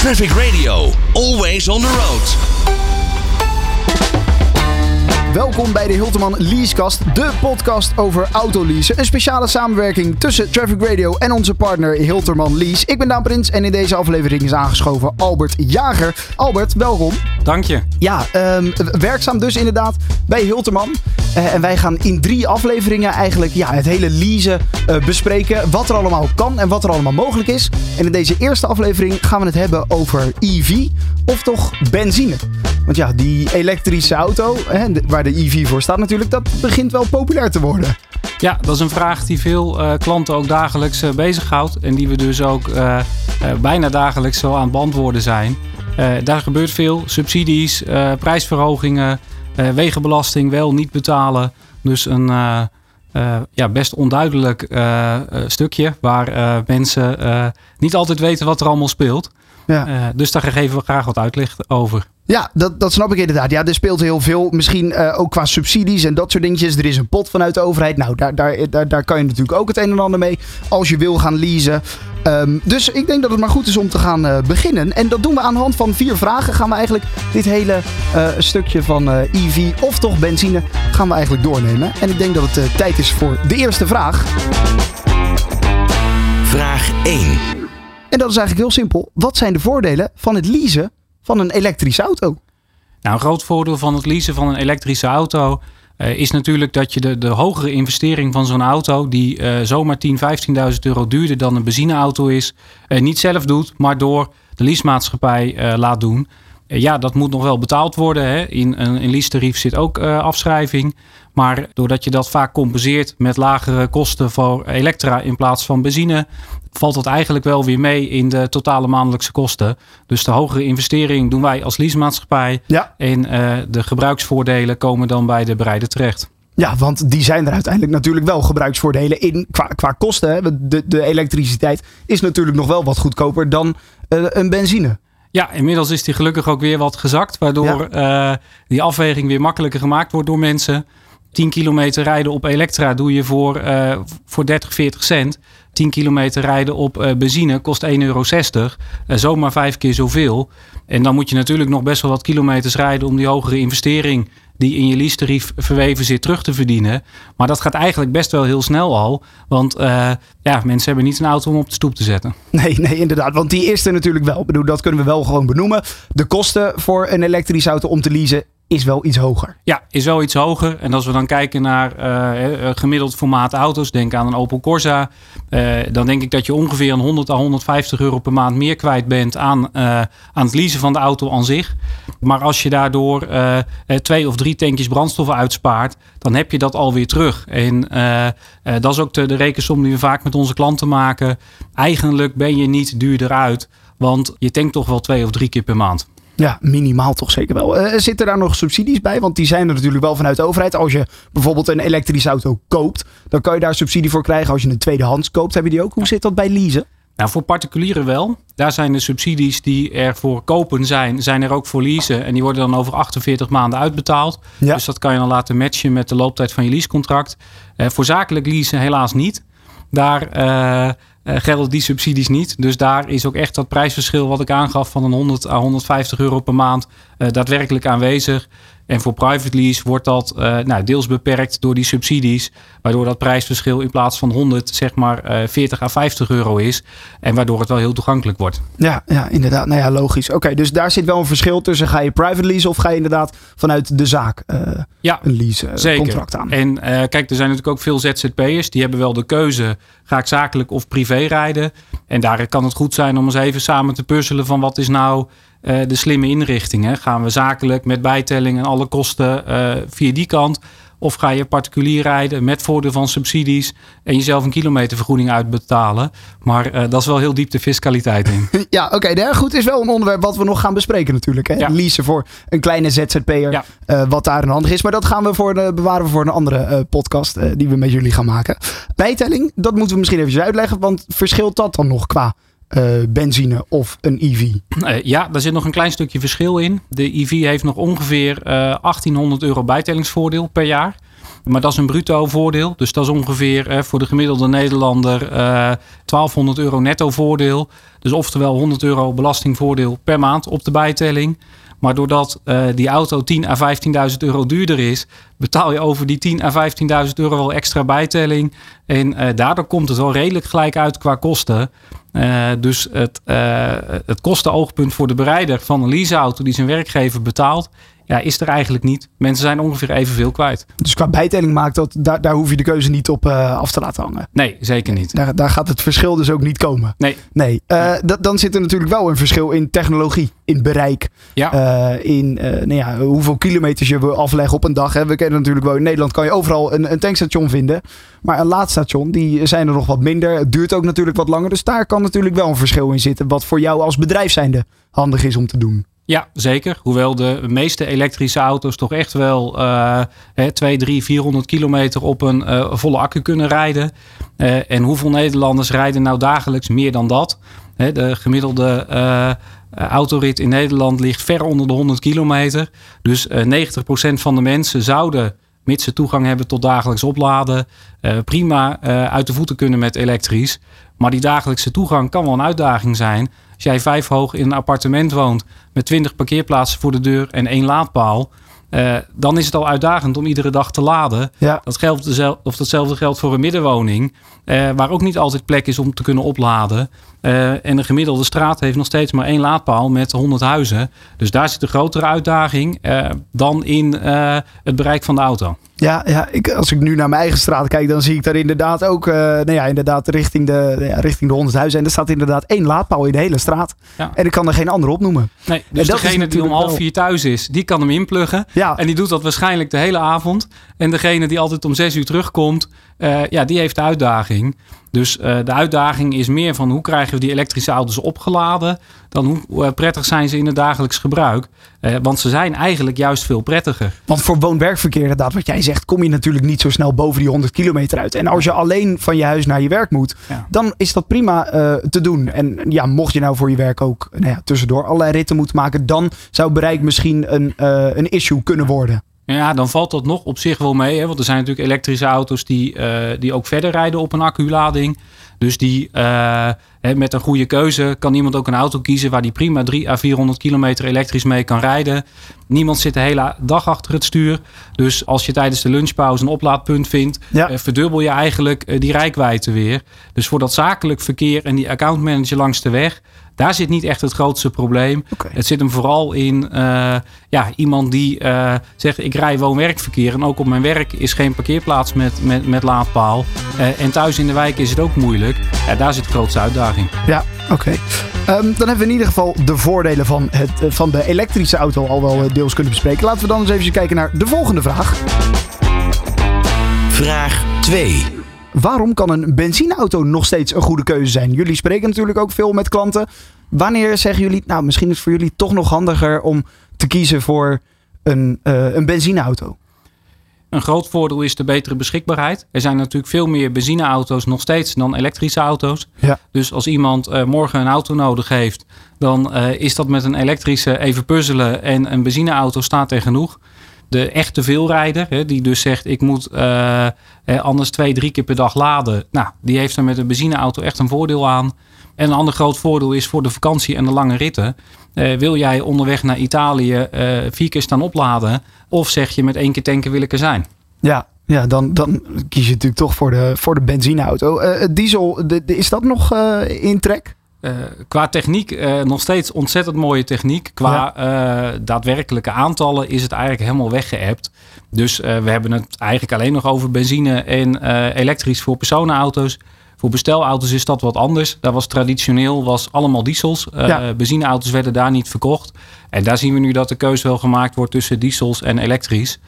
Traffic Radio, always on the road. Welkom bij de Hilterman Leasecast, de podcast over autoleasen. Een speciale samenwerking tussen Traffic Radio en onze partner Hilterman Lease. Ik ben Daan Prins en in deze aflevering is aangeschoven Albert Jager. Albert, welkom. Dank je. Ja, ehm, werkzaam dus inderdaad bij Hilterman. Eh, en wij gaan in drie afleveringen eigenlijk ja, het hele leasen eh, bespreken. Wat er allemaal kan en wat er allemaal mogelijk is. En in deze eerste aflevering gaan we het hebben over EV, of toch benzine. Want ja, die elektrische auto, hè, waar de EV voor staat natuurlijk, dat begint wel populair te worden. Ja, dat is een vraag die veel eh, klanten ook dagelijks eh, bezighoudt. En die we dus ook eh, bijna dagelijks zo aan het beantwoorden zijn. Daar gebeurt veel. Subsidies, prijsverhogingen, wegenbelasting wel niet betalen. Dus een ja, best onduidelijk stukje waar mensen niet altijd weten wat er allemaal speelt. Ja. Eh, dus daar geven we graag wat uitleg over. Ja, dat, dat snap ik inderdaad. Ja, er speelt heel veel. Misschien eh, ook qua subsidies en dat soort dingetjes. Er is een pot vanuit de overheid. Nou, daar, daar, daar, daar kan je natuurlijk ook het een en ander mee. Als je wil gaan leasen. Ehm, dus ik denk dat het maar goed is om te gaan eh, beginnen. En dat doen we aan de hand van vier vragen. Gaan we eigenlijk dit hele eh, stukje van eh, EV of toch benzine gaan we eigenlijk doornemen. En ik denk dat het tijd is voor de eerste vraag. Vraag 1. En dat is eigenlijk heel simpel. Wat zijn de voordelen van het leasen van een elektrische auto? Nou, een groot voordeel van het leasen van een elektrische auto eh, is natuurlijk dat je de, de hogere investering van zo'n auto, die eh, zomaar 10.000, 15.000 euro duurder dan een benzineauto is, eh, niet zelf doet, maar door de leasemaatschappij laat doen. Ja, dat moet nog wel betaald worden. Hè. In een leasetarief zit ook afschrijving. Maar doordat je dat vaak compenseert met lagere kosten voor elektra in plaats van benzine, valt dat eigenlijk wel weer mee in de totale maandelijkse kosten. Dus de hogere investering doen wij als leasemaatschappij. Ja. En eh, de gebruiksvoordelen komen dan bij de bereider terecht. Ja, want die zijn er uiteindelijk natuurlijk wel gebruiksvoordelen in qua, qua kosten. Hè. De, de elektriciteit is natuurlijk nog wel wat goedkoper dan eh, een benzine. Ja, inmiddels is die gelukkig ook weer wat gezakt. Waardoor eh, die afweging weer makkelijker gemaakt wordt door mensen. 10 kilometer rijden op elektra doe je voor, voor 30, 40 cent. 10 kilometer rijden op eh, benzine kost 1,60 euro. Eh, zomaar vijf keer zoveel. En dan moet je natuurlijk nog best wel wat kilometers rijden om die hogere investering die in je leasetarief verweven zit terug te verdienen. Maar dat gaat eigenlijk best wel heel snel al. Want eh, ja, mensen hebben niet een auto om op de stoep te zetten. Nee, nee, inderdaad. Want die is er natuurlijk wel. Ik bedoel, dat kunnen we wel gewoon benoemen. De kosten voor een elektrische auto om te leasen is wel iets hoger. Ja, is wel iets hoger. En als we dan kijken naar eh, eh, gemiddeld formaat auto's, denk aan een Opel Corsa, eh, dan denk ik dat je ongeveer een 100 à 150 euro per maand meer kwijt bent aan, aan het leasen van de auto aan zich. Maar als je daardoor twee of drie tankjes brandstof uitspaart, dan heb je dat alweer terug. En dat is ook de rekensom die we vaak met onze klanten maken. Eigenlijk ben je niet duurder uit, want je tankt toch wel twee of drie keer per maand. Ja, minimaal toch zeker wel. Eh, zitten daar nog subsidies bij? Want die zijn er natuurlijk wel vanuit de overheid. Als je bijvoorbeeld een elektrische auto koopt, dan kan je daar subsidie voor krijgen. Als je een tweedehands koopt, heb je die ook. Hoe zit dat bij leasen? Nou, voor particulieren wel. Daar zijn de subsidies die er voor kopen zijn, zijn er ook voor leasen. En die worden dan over 48 maanden uitbetaald. Ja. Dus dat kan je dan laten matchen met de looptijd van je leasecontract. Eh, voor zakelijk leasen helaas niet. Daar eh, gelden die subsidies niet. Dus daar is ook echt dat prijsverschil wat ik aangaf van een 100 à 150 euro per maand eh, daadwerkelijk aanwezig. En voor private lease wordt dat eh, nou, deels beperkt door die subsidies. Waardoor dat prijsverschil in plaats van 100 zeg maar eh 40 à 50 euro is. En waardoor het wel heel toegankelijk wordt. Ja, ja inderdaad. Nou ja, logisch. Oké, dus daar zit wel een verschil tussen. Ga je private lease of ga je inderdaad vanuit de zaak eh, Ja, een lease eh, contract aan? En eh, kijk, er zijn natuurlijk ook veel ZZP'ers. Die hebben wel de keuze, ga ik zakelijk of privé rijden? En daar kan het goed zijn om eens even samen te puzzelen van wat is nou eh, de slimme inrichting. Hè? Gaan we zakelijk met bijtelling en alle kosten eh, via die kant? Of ga je particulier rijden met voordeel van subsidies en jezelf een kilometervergoeding uitbetalen? Maar eh, dat is wel heel diep de fiscaliteit in. Ja, oké. nou goed is wel een onderwerp wat we nog gaan bespreken natuurlijk. Hè? Ja. Leasen voor een kleine ZZP'er. Ja. wat daar een handig is. Maar dat gaan we voor bewaren we voor een andere podcast die we met jullie gaan maken. Bijtelling, dat moeten we misschien even uitleggen. Want verschilt dat dan nog qua benzine of een EV? Eh, ja, daar zit nog een klein stukje verschil in. De EV heeft nog ongeveer eh 1800 euro bijtellingsvoordeel per jaar. Maar dat is een bruto voordeel. Dus dat is ongeveer eh, voor de gemiddelde Nederlander eh 1200 euro netto voordeel. Dus oftewel 100 euro belastingvoordeel per maand op de bijtelling. Maar doordat eh, die auto 10 à 15.000 euro duurder is, betaal je over die 10 à 15.000 euro wel extra bijtelling. En eh, daardoor komt het wel redelijk gelijk uit qua kosten. Eh, dus het, eh het kostenoogpunt voor de bereider van een leaseauto die zijn werkgever betaalt, ja, is er eigenlijk niet. Mensen zijn ongeveer evenveel kwijt. Dus qua bijtelling maakt dat, daar, daar hoef je de keuze niet op eh, af te laten hangen. Nee, zeker niet. Daar, daar gaat het verschil dus ook niet komen. Nee, Nee, dat- dan zit er natuurlijk wel een verschil in technologie, in bereik, ja. eh, in nou ja, hoeveel kilometers je wil afleggen op een dag. Hè. We kennen natuurlijk wel, in Nederland kan je overal een, een tankstation vinden. Maar een laadstation, die zijn er nog wat minder. Het duurt ook natuurlijk wat langer. Dus daar kan natuurlijk wel een verschil in zitten. Wat voor jou als bedrijf zijnde handig is om te doen. Ja, zeker. Hoewel de meeste elektrische auto's toch echt wel eh 2, 3, 400 kilometer op een eh, volle accu kunnen rijden. Eh, en hoeveel Nederlanders rijden nou dagelijks meer dan dat? De gemiddelde eh, autorit in Nederland ligt ver onder de 100 kilometer. Dus eh 90% van de mensen zouden, mits ze toegang hebben tot dagelijks opladen, prima uit de voeten kunnen met elektrisch. Maar die dagelijkse toegang kan wel een uitdaging zijn. Als jij vijf hoog in een appartement woont met 20 parkeerplaatsen voor de deur en één laadpaal. eh, dan is het al uitdagend om iedere dag te laden. Ja, Dat geldt of datzelfde geldt voor een middenwoning, eh, waar ook niet altijd plek is om te kunnen opladen. Eh, en een gemiddelde straat heeft nog steeds maar één laadpaal met 100 huizen. Dus daar zit een grotere uitdaging dan in het bereik van de auto. Ja, ja ik, als ik nu naar mijn eigen straat kijk, dan zie ik daar inderdaad ook eh, nou ja, inderdaad richting, de, ja, richting de 100 huizen. En er staat inderdaad één laadpaal in de hele straat. Ja. En ik kan er geen andere opnoemen. Nee, dus degene die om half vier thuis is, die kan hem inpluggen. Ja, En die doet dat waarschijnlijk de hele avond. En degene die altijd om zes uur terugkomt, eh, ja, die heeft de uitdaging. Dus eh, de uitdaging is meer van hoe krijgen we die elektrische auto's opgeladen, dan hoe, eh, prettig zijn ze in het dagelijks gebruik. Want ze zijn eigenlijk juist veel prettiger. Want voor woon-werkverkeer, inderdaad, wat jij zegt, kom je natuurlijk niet zo snel boven die 100 kilometer uit. En als je alleen van je huis naar je werk moet, Ja. dan is dat prima te doen. En ja, mocht je nou voor je werk ook nou ja, tussendoor allerlei ritten moeten maken, dan zou bereik misschien een, een issue kunnen worden. Ja, dan valt dat nog op zich wel mee. Hè? Want er zijn natuurlijk elektrische auto's die, eh, die ook verder rijden op een acculading. Dus die, eh, hè, met een goede keuze kan iemand ook een auto kiezen waar die prima 3 à 400 kilometer elektrisch mee kan rijden. Niemand zit de hele dag achter het stuur. Dus als je tijdens de lunchpauze een oplaadpunt vindt, Ja. eh, verdubbel je eigenlijk die rijkwijde weer. Dus voor dat zakelijk verkeer en die accountmanager langs de weg, daar zit niet echt het grootste probleem. Het zit hem vooral in eh, ja, iemand die eh, zegt: Ik rij woon-werkverkeer. En ook op mijn werk is geen parkeerplaats met, met, met laadpaal. Eh, en thuis in de wijk is het ook moeilijk. Ja, daar zit de grootste uitdaging. Ja, oké. Ehm, dan hebben we in ieder geval de voordelen van, het, van de elektrische auto al wel deels kunnen bespreken. Laten we dan eens even kijken naar de volgende vraag. Vraag 2. Waarom kan een benzineauto nog steeds een goede keuze zijn? Jullie spreken natuurlijk ook veel met klanten. Wanneer zeggen jullie, nou misschien is het voor jullie toch nog handiger om te kiezen voor een, eh, een benzineauto? Een groot voordeel is de betere beschikbaarheid. Er zijn natuurlijk veel meer benzineauto's nog steeds dan elektrische auto's. Ja. Dus als iemand eh, morgen een auto nodig heeft, dan eh, is dat met een elektrische even puzzelen en een benzineauto staat er genoeg. De echte veelrijder, hè, die dus zegt ik moet eh, anders twee, drie keer per dag laden. Nou, die heeft er met een benzineauto echt een voordeel aan. En een ander groot voordeel is voor de vakantie en de lange ritten. Eh, wil jij onderweg naar Italië eh, vier keer staan opladen? Of zeg je met één keer tanken wil ik er zijn? Ja, ja dan, dan kies je natuurlijk toch voor de, voor de benzineauto. Het diesel, de, is dat nog eh, in trek? Eh, qua techniek eh, nog steeds ontzettend mooie techniek. Qua eh, daadwerkelijke aantallen is het eigenlijk helemaal weggeëpt. Dus we hebben het eigenlijk alleen nog over benzine en elektrisch voor personenauto's. Voor bestelauto's is dat wat anders. Daar was traditioneel was allemaal diesels. Ja. Benzineauto's werden daar niet verkocht. En daar zien we nu dat de keuze wel gemaakt wordt tussen diesels en elektrisch.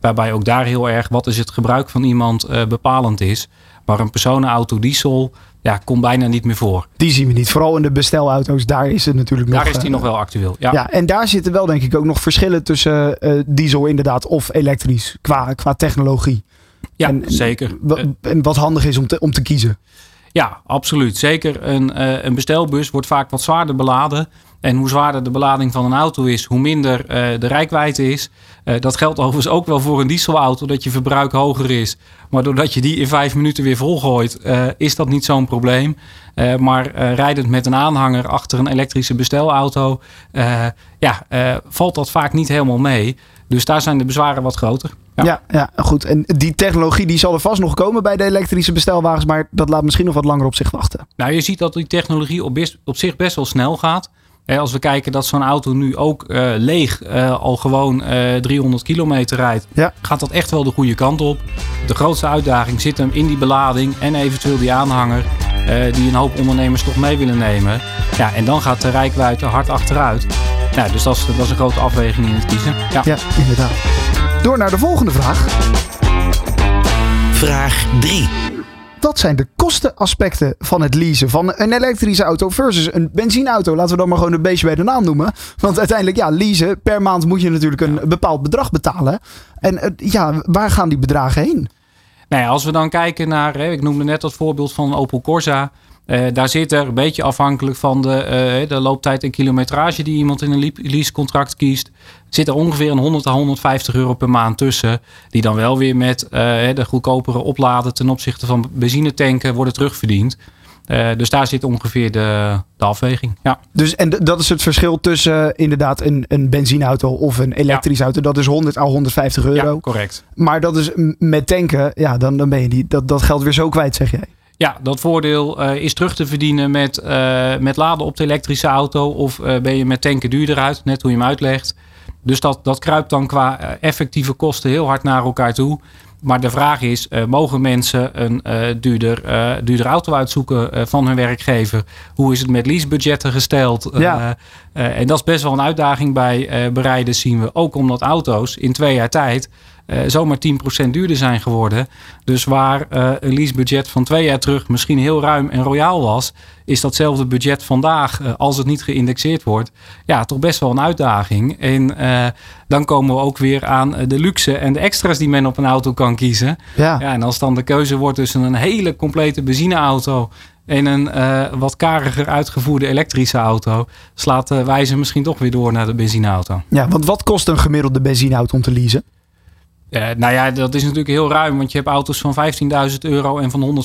Waarbij ook daar heel erg wat is het gebruik van iemand bepalend is. Maar een personenauto diesel ja, komt bijna niet meer voor. Die zien we niet. Vooral in de bestelauto's, daar is het natuurlijk nog... Daar is die eh, nog wel actueel. Ja. Ja. en daar zitten wel denk ik ook nog verschillen tussen eh, diesel inderdaad of elektrisch qua, qua technologie. Ja, En- zeker. Eh, en wat handig is om te, om te kiezen. Ja, absoluut. Zeker een, uh, een bestelbus wordt vaak wat zwaarder beladen. En hoe zwaarder de belading van een auto is, hoe minder uh, de rijkwijde is. Uh, dat geldt overigens ook wel voor een dieselauto, dat je verbruik hoger is. Maar doordat je die in vijf minuten weer volgooit, uh, is dat niet zo'n probleem. maar rijdend met een aanhanger achter een elektrische bestelauto, ja, valt dat vaak niet helemaal mee. Dus daar zijn de bezwaren wat groter. Ja. ja. Ja, goed. En die technologie die zal er vast nog komen bij de elektrische bestelwagens, maar dat laat misschien nog wat langer op zich wachten. Nou, je ziet dat die technologie op, op zich best wel snel gaat. Als we kijken dat zo'n auto nu ook uh, leeg uh, al gewoon uh, 300 kilometer rijdt, ja. gaat dat echt wel de goede kant op. De grootste uitdaging zit hem in die belading en eventueel die aanhanger die een hoop ondernemers toch mee willen nemen. Ja, en dan gaat de rijkwijde hard achteruit. Ja, dus dat is, dat is een grote afweging in het kiezen. Ja. ja, inderdaad. Door naar de volgende vraag. Vraag 3. Wat zijn de kostenaspecten van het leasen van een elektrische auto versus een benzineauto? Laten we dan maar gewoon een beetje bij de naam noemen. Want uiteindelijk, ja, leasen, per maand moet je natuurlijk een bepaald bedrag betalen. En ja, waar gaan die bedragen heen? Nou ja, als we dan kijken naar, ik noemde net dat voorbeeld van Opel Corsa. Uh, daar zit er een beetje afhankelijk van de, uh, de looptijd en kilometrage die iemand in een leasecontract kiest. Zit er ongeveer een 100 à 150 euro per maand tussen. Die dan wel weer met uh, de goedkopere opladen ten opzichte van benzinetanken worden terugverdiend. dus daar zit ongeveer de, de afweging. Ja. Dus en dat is het verschil tussen inderdaad een, een benzineauto of een elektrische auto. Dat is 100 à 150 euro. Ja, correct. Maar dat is met tanken, ja, dan, dan ben je die, dat, dat geld weer zo kwijt, zeg jij. Ja, dat voordeel uh, is terug te verdienen met, uh, met laden op de elektrische auto. Of uh, ben je met tanken duurder uit, net hoe je hem uitlegt. Dus dat, dat kruipt dan qua effectieve kosten heel hard naar elkaar toe. Maar de vraag is, mogen mensen een duurder, duurder auto uitzoeken van hun werkgever? Hoe is het met leasebudgetten gesteld? Ja. en dat is best wel een uitdaging bij bereiden, zien we. Ook omdat auto's in twee jaar tijd uh, zomaar 10% duurder zijn geworden. Dus waar uh, een leasebudget van twee jaar terug misschien heel ruim en royaal was, is datzelfde budget vandaag, uh, als het niet geïndexeerd wordt, ja, toch best wel een uitdaging. En dan komen we ook weer aan de luxe en de extra's die men op een auto kan kiezen. Ja. ja en als dan de keuze wordt tussen een hele complete benzineauto en een uh, wat kariger uitgevoerde elektrische auto, slaat de wijze misschien toch weer door naar de benzineauto. Ja, want wat kost een gemiddelde benzineauto om te leasen? Uh, nou ja, dat is natuurlijk heel ruim, want je hebt auto's van 15.000 euro en van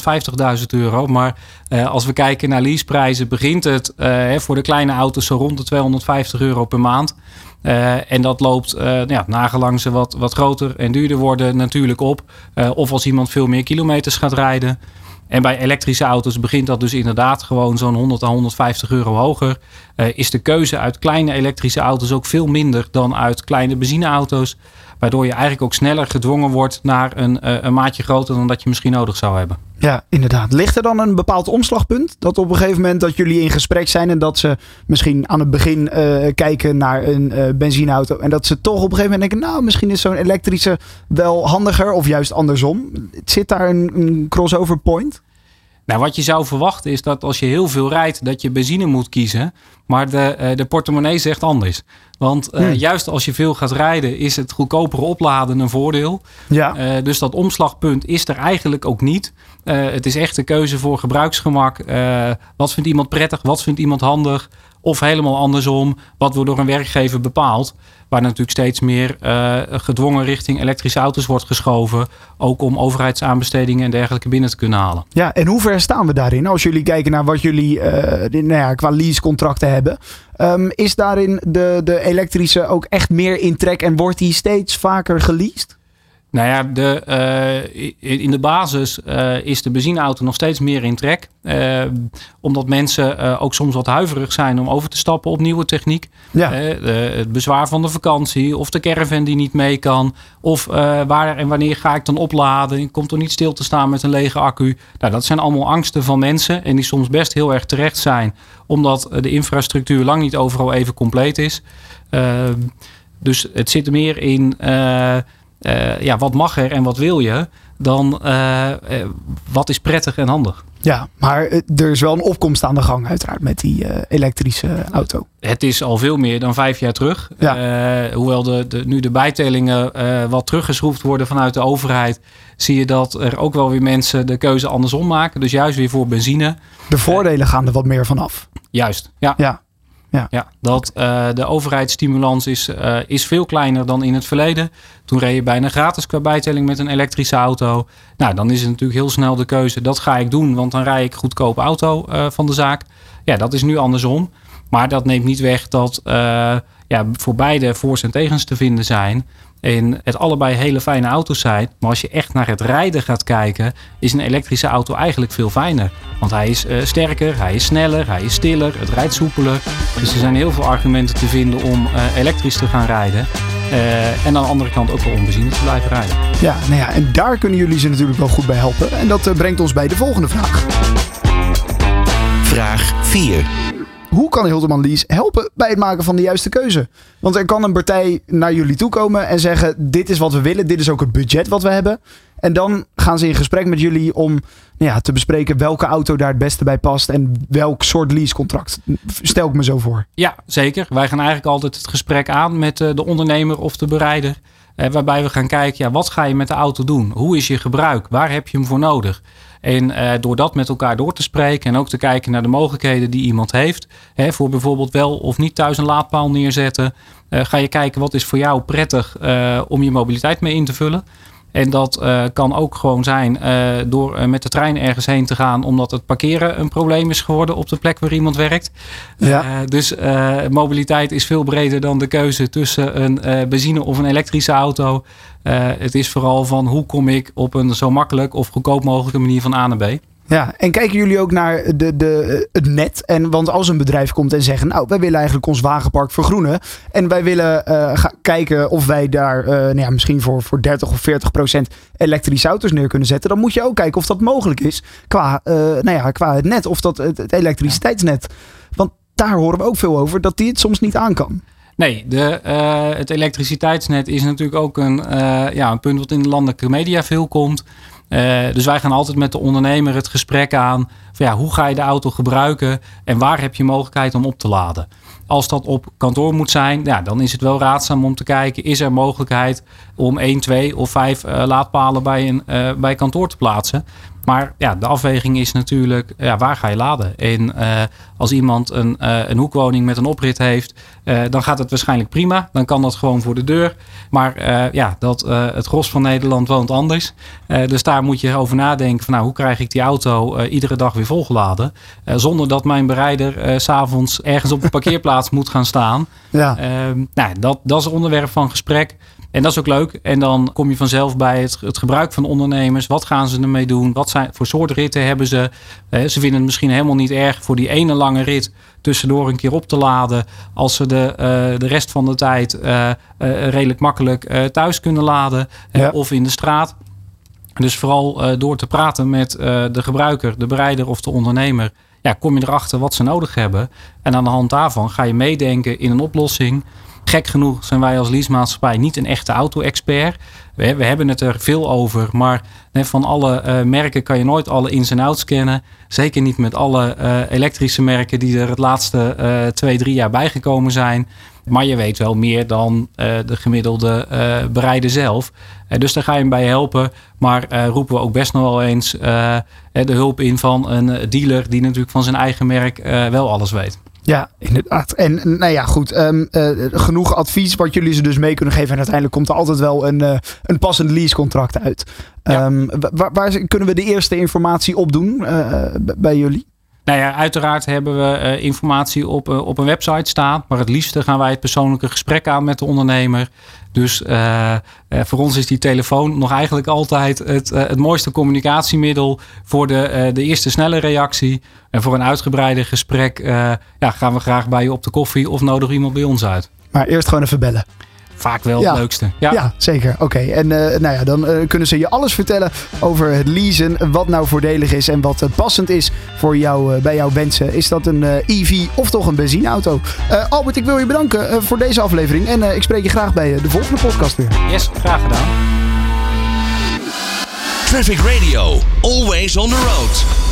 150.000 euro. Maar uh, als we kijken naar leaseprijzen, begint het uh, voor de kleine auto's zo rond de 250 euro per maand. en dat loopt ja, nagelang ze wat, wat groter en duurder worden natuurlijk op. of als iemand veel meer kilometers gaat rijden. En bij elektrische auto's begint dat dus inderdaad gewoon zo'n 100 à 150 euro hoger. Is de keuze uit kleine elektrische auto's ook veel minder dan uit kleine benzineauto's. Waardoor je eigenlijk ook sneller gedwongen wordt naar een, uh, een maatje groter dan dat je misschien nodig zou hebben. Ja, inderdaad. Ligt er dan een bepaald omslagpunt? Dat op een gegeven moment dat jullie in gesprek zijn en dat ze misschien aan het begin uh, kijken naar een uh, benzineauto. En dat ze toch op een gegeven moment denken, nou misschien is zo'n elektrische wel handiger of juist andersom. Zit daar een, een crossover point? Nou, wat je zou verwachten is dat als je heel veel rijdt, dat je benzine moet kiezen. Maar de, de portemonnee zegt anders. Want uh, hmm. juist als je veel gaat rijden, is het goedkopere opladen een voordeel. Ja. Uh, dus dat omslagpunt is er eigenlijk ook niet. Uh, het is echt een keuze voor gebruiksgemak. wat vindt iemand prettig? Wat vindt iemand handig? Of helemaal andersom, wat wordt door een werkgever bepaald. Waar natuurlijk steeds meer uh, gedwongen richting elektrische auto's wordt geschoven. Ook om overheidsaanbestedingen en dergelijke binnen te kunnen halen. Ja, en hoe ver staan we daarin? Als jullie kijken naar wat jullie uh, nou ja, qua leasecontracten hebben. Um, is daarin de, de elektrische ook echt meer in trek en wordt die steeds vaker geleased? Nou ja, de, uh, in de basis uh, is de benzineauto nog steeds meer in trek. Uh, omdat mensen ook soms wat huiverig zijn om over te stappen op nieuwe techniek. Ja. het bezwaar van de vakantie of de caravan die niet mee kan. Of waar en wanneer ga ik dan opladen? Ik kom toch niet stil te staan met een lege accu. Nou, dat zijn allemaal angsten van mensen en die soms best heel erg terecht zijn. Omdat de infrastructuur lang niet overal even compleet is. dus het zit er meer in... Uh, ja, wat mag er en wat wil je? dan eh, eh, wat is prettig en handig. Ja, maar eh, er is wel een opkomst aan de gang uiteraard met die eh, elektrische auto. Het is al veel meer dan vijf jaar terug. Ja. Eh, hoewel de, de, nu de bijtellingen eh, wat teruggeschroefd worden vanuit de overheid, zie je dat er ook wel weer mensen de keuze andersom maken. Dus juist weer voor benzine. De voordelen gaan er wat meer vanaf. Juist, ja. Ja. Ja, dat eh, de overheidsstimulans is, eh, is veel kleiner dan in het verleden. Toen reed je bijna gratis qua bijtelling met een elektrische auto. Nou, dan is het natuurlijk heel snel de keuze, dat ga ik doen, want dan rij ik goedkope auto eh, van de zaak. Ja, dat is nu andersom. Maar dat neemt niet weg dat ja, voor beide voor's en tegens te vinden zijn. En het allebei hele fijne auto's zijn. Maar als je echt naar het rijden gaat kijken, is een elektrische auto eigenlijk veel fijner. Want hij is eh, sterker, hij is sneller, hij is stiller, het rijdt soepeler. Dus er zijn heel veel argumenten te vinden om eh, elektrisch te gaan rijden. Eh, en aan de andere kant ook wel om benzine te blijven rijden. Ja, nou ja, en daar kunnen jullie ze natuurlijk wel goed bij helpen. En dat brengt ons bij de volgende vraag. Vraag 4. Hoe kan Hilterman Lease helpen bij het maken van de juiste keuze? Want er kan een partij naar jullie toe komen en zeggen: Dit is wat we willen, dit is ook het budget wat we hebben. En dan gaan ze in gesprek met jullie om nou ja, te bespreken welke auto daar het beste bij past en welk soort leasecontract. Stel ik me zo voor. Ja, zeker. Wij gaan eigenlijk altijd het gesprek aan met eh, de ondernemer of de bereider. Eh, waarbij we gaan kijken, ja, wat ga je met de auto doen? Hoe is je gebruik? Waar heb je hem voor nodig? En eh, door dat met elkaar door te spreken en ook te kijken naar de mogelijkheden die iemand heeft. Hè, voor bijvoorbeeld wel of niet thuis een laadpaal neerzetten. eh, ga je kijken wat is voor jou prettig eh, om je mobiliteit mee in te vullen. En dat eh, kan ook gewoon zijn eh, door eh, met de trein ergens heen te gaan, omdat het parkeren een probleem is geworden op de plek waar iemand werkt. Ja. Dus mobiliteit is veel breder dan de keuze tussen een benzine of een elektrische auto. Het is vooral van hoe kom ik op een zo makkelijk of goedkoop mogelijke manier van A naar B. Ja, en kijken jullie ook naar de, de, het net? En, want als een bedrijf komt en zegt, nou, wij willen eigenlijk ons wagenpark vergroenen. En wij willen eh, gaan kijken of wij daar eh, nou ja, misschien voor, voor 30 of 40 procent elektrische auto's neer kunnen zetten. Dan moet je ook kijken of dat mogelijk is qua, eh, nou ja, qua het net of dat, het, elektriciteitsnet. Want daar horen we ook veel over, dat die het soms niet aan kan. Nee, de, het elektriciteitsnet is natuurlijk ook een, ja, een punt wat in de landelijke media veel komt. Eh, dus wij gaan altijd met de ondernemer het gesprek aan. Van ja, hoe ga je de auto gebruiken en waar heb je mogelijkheid om op te laden? Als dat op kantoor moet zijn, ja, dan is het wel raadzaam om te kijken: is er mogelijkheid om 1, 2 of 5 eh, laadpalen bij een eh, bij kantoor te plaatsen? Maar ja, de afweging is natuurlijk, ja, waar ga je laden? En eh, als iemand een, een hoekwoning met een oprit heeft, dan gaat het waarschijnlijk prima. Dan kan dat gewoon voor de deur. Maar ja, dat, het gros van Nederland woont anders. Dus daar moet je over nadenken van nou, hoe krijg ik die auto iedere dag weer volgeladen? Zonder dat mijn bereider s s'avonds ergens op een parkeerplaats moet gaan staan. Ja, Ehm, nou, dat, dat is een onderwerp van gesprek. En dat is ook leuk. En dan kom je vanzelf bij het, het gebruik van ondernemers. Wat gaan ze ermee doen? Wat zijn, voor soort ritten hebben ze? Eh, ze vinden het misschien helemaal niet erg voor die ene lange rit tussendoor een keer op te laden. Als ze de, eh, de rest van de tijd eh, redelijk makkelijk thuis kunnen laden. Ja. Of in de straat. Dus vooral door te praten met de gebruiker, de bereider of de ondernemer. Ja, kom je erachter wat ze nodig hebben. En aan de hand daarvan ga je meedenken in een oplossing. Gek genoeg zijn wij als leasemaatschappij niet een echte auto-expert. We, hebben het er veel over, maar van alle eh, merken kan je nooit alle ins en outs kennen. Zeker niet met alle eh, elektrische merken die er het laatste eh, twee, drie jaar bijgekomen zijn. Maar je weet wel meer dan de gemiddelde bereider zelf. Dus daar ga je hem bij helpen. Maar roepen we ook best nog wel eens de hulp in van een dealer die natuurlijk van zijn eigen merk wel alles weet. Ja, inderdaad. En nou ja, goed. ehm, eh, genoeg advies wat jullie ze dus mee kunnen geven. En uiteindelijk komt er altijd wel een, eh, een passend leasecontract uit. Ja. Ehm, wa- waar, waar kunnen we de eerste informatie opdoen eh, bij jullie? Nou ja, uiteraard hebben we eh, informatie op, eh, op een website staan. Maar het liefste gaan wij het persoonlijke gesprek aan met de ondernemer. Dus eh, voor ons is die telefoon nog eigenlijk altijd het, het mooiste communicatiemiddel voor de, de eerste snelle reactie. En voor een uitgebreider gesprek ja, gaan we graag bij je op de koffie of nodig iemand bij ons uit. Maar eerst gewoon even bellen. Vaak wel Ja. het leukste. Ja, zeker. Oké. En eh, nou ja, dan eh, kunnen ze je alles vertellen over het leasen. Wat nou voordelig is en wat eh, passend is voor jou, bij jouw wensen. Is dat een eh, EV of toch een benzineauto? Eh, Albert, ik wil je bedanken voor deze aflevering. En eh, ik spreek je graag bij de volgende podcast weer. Yes, graag gedaan. Traffic Radio, always on the road.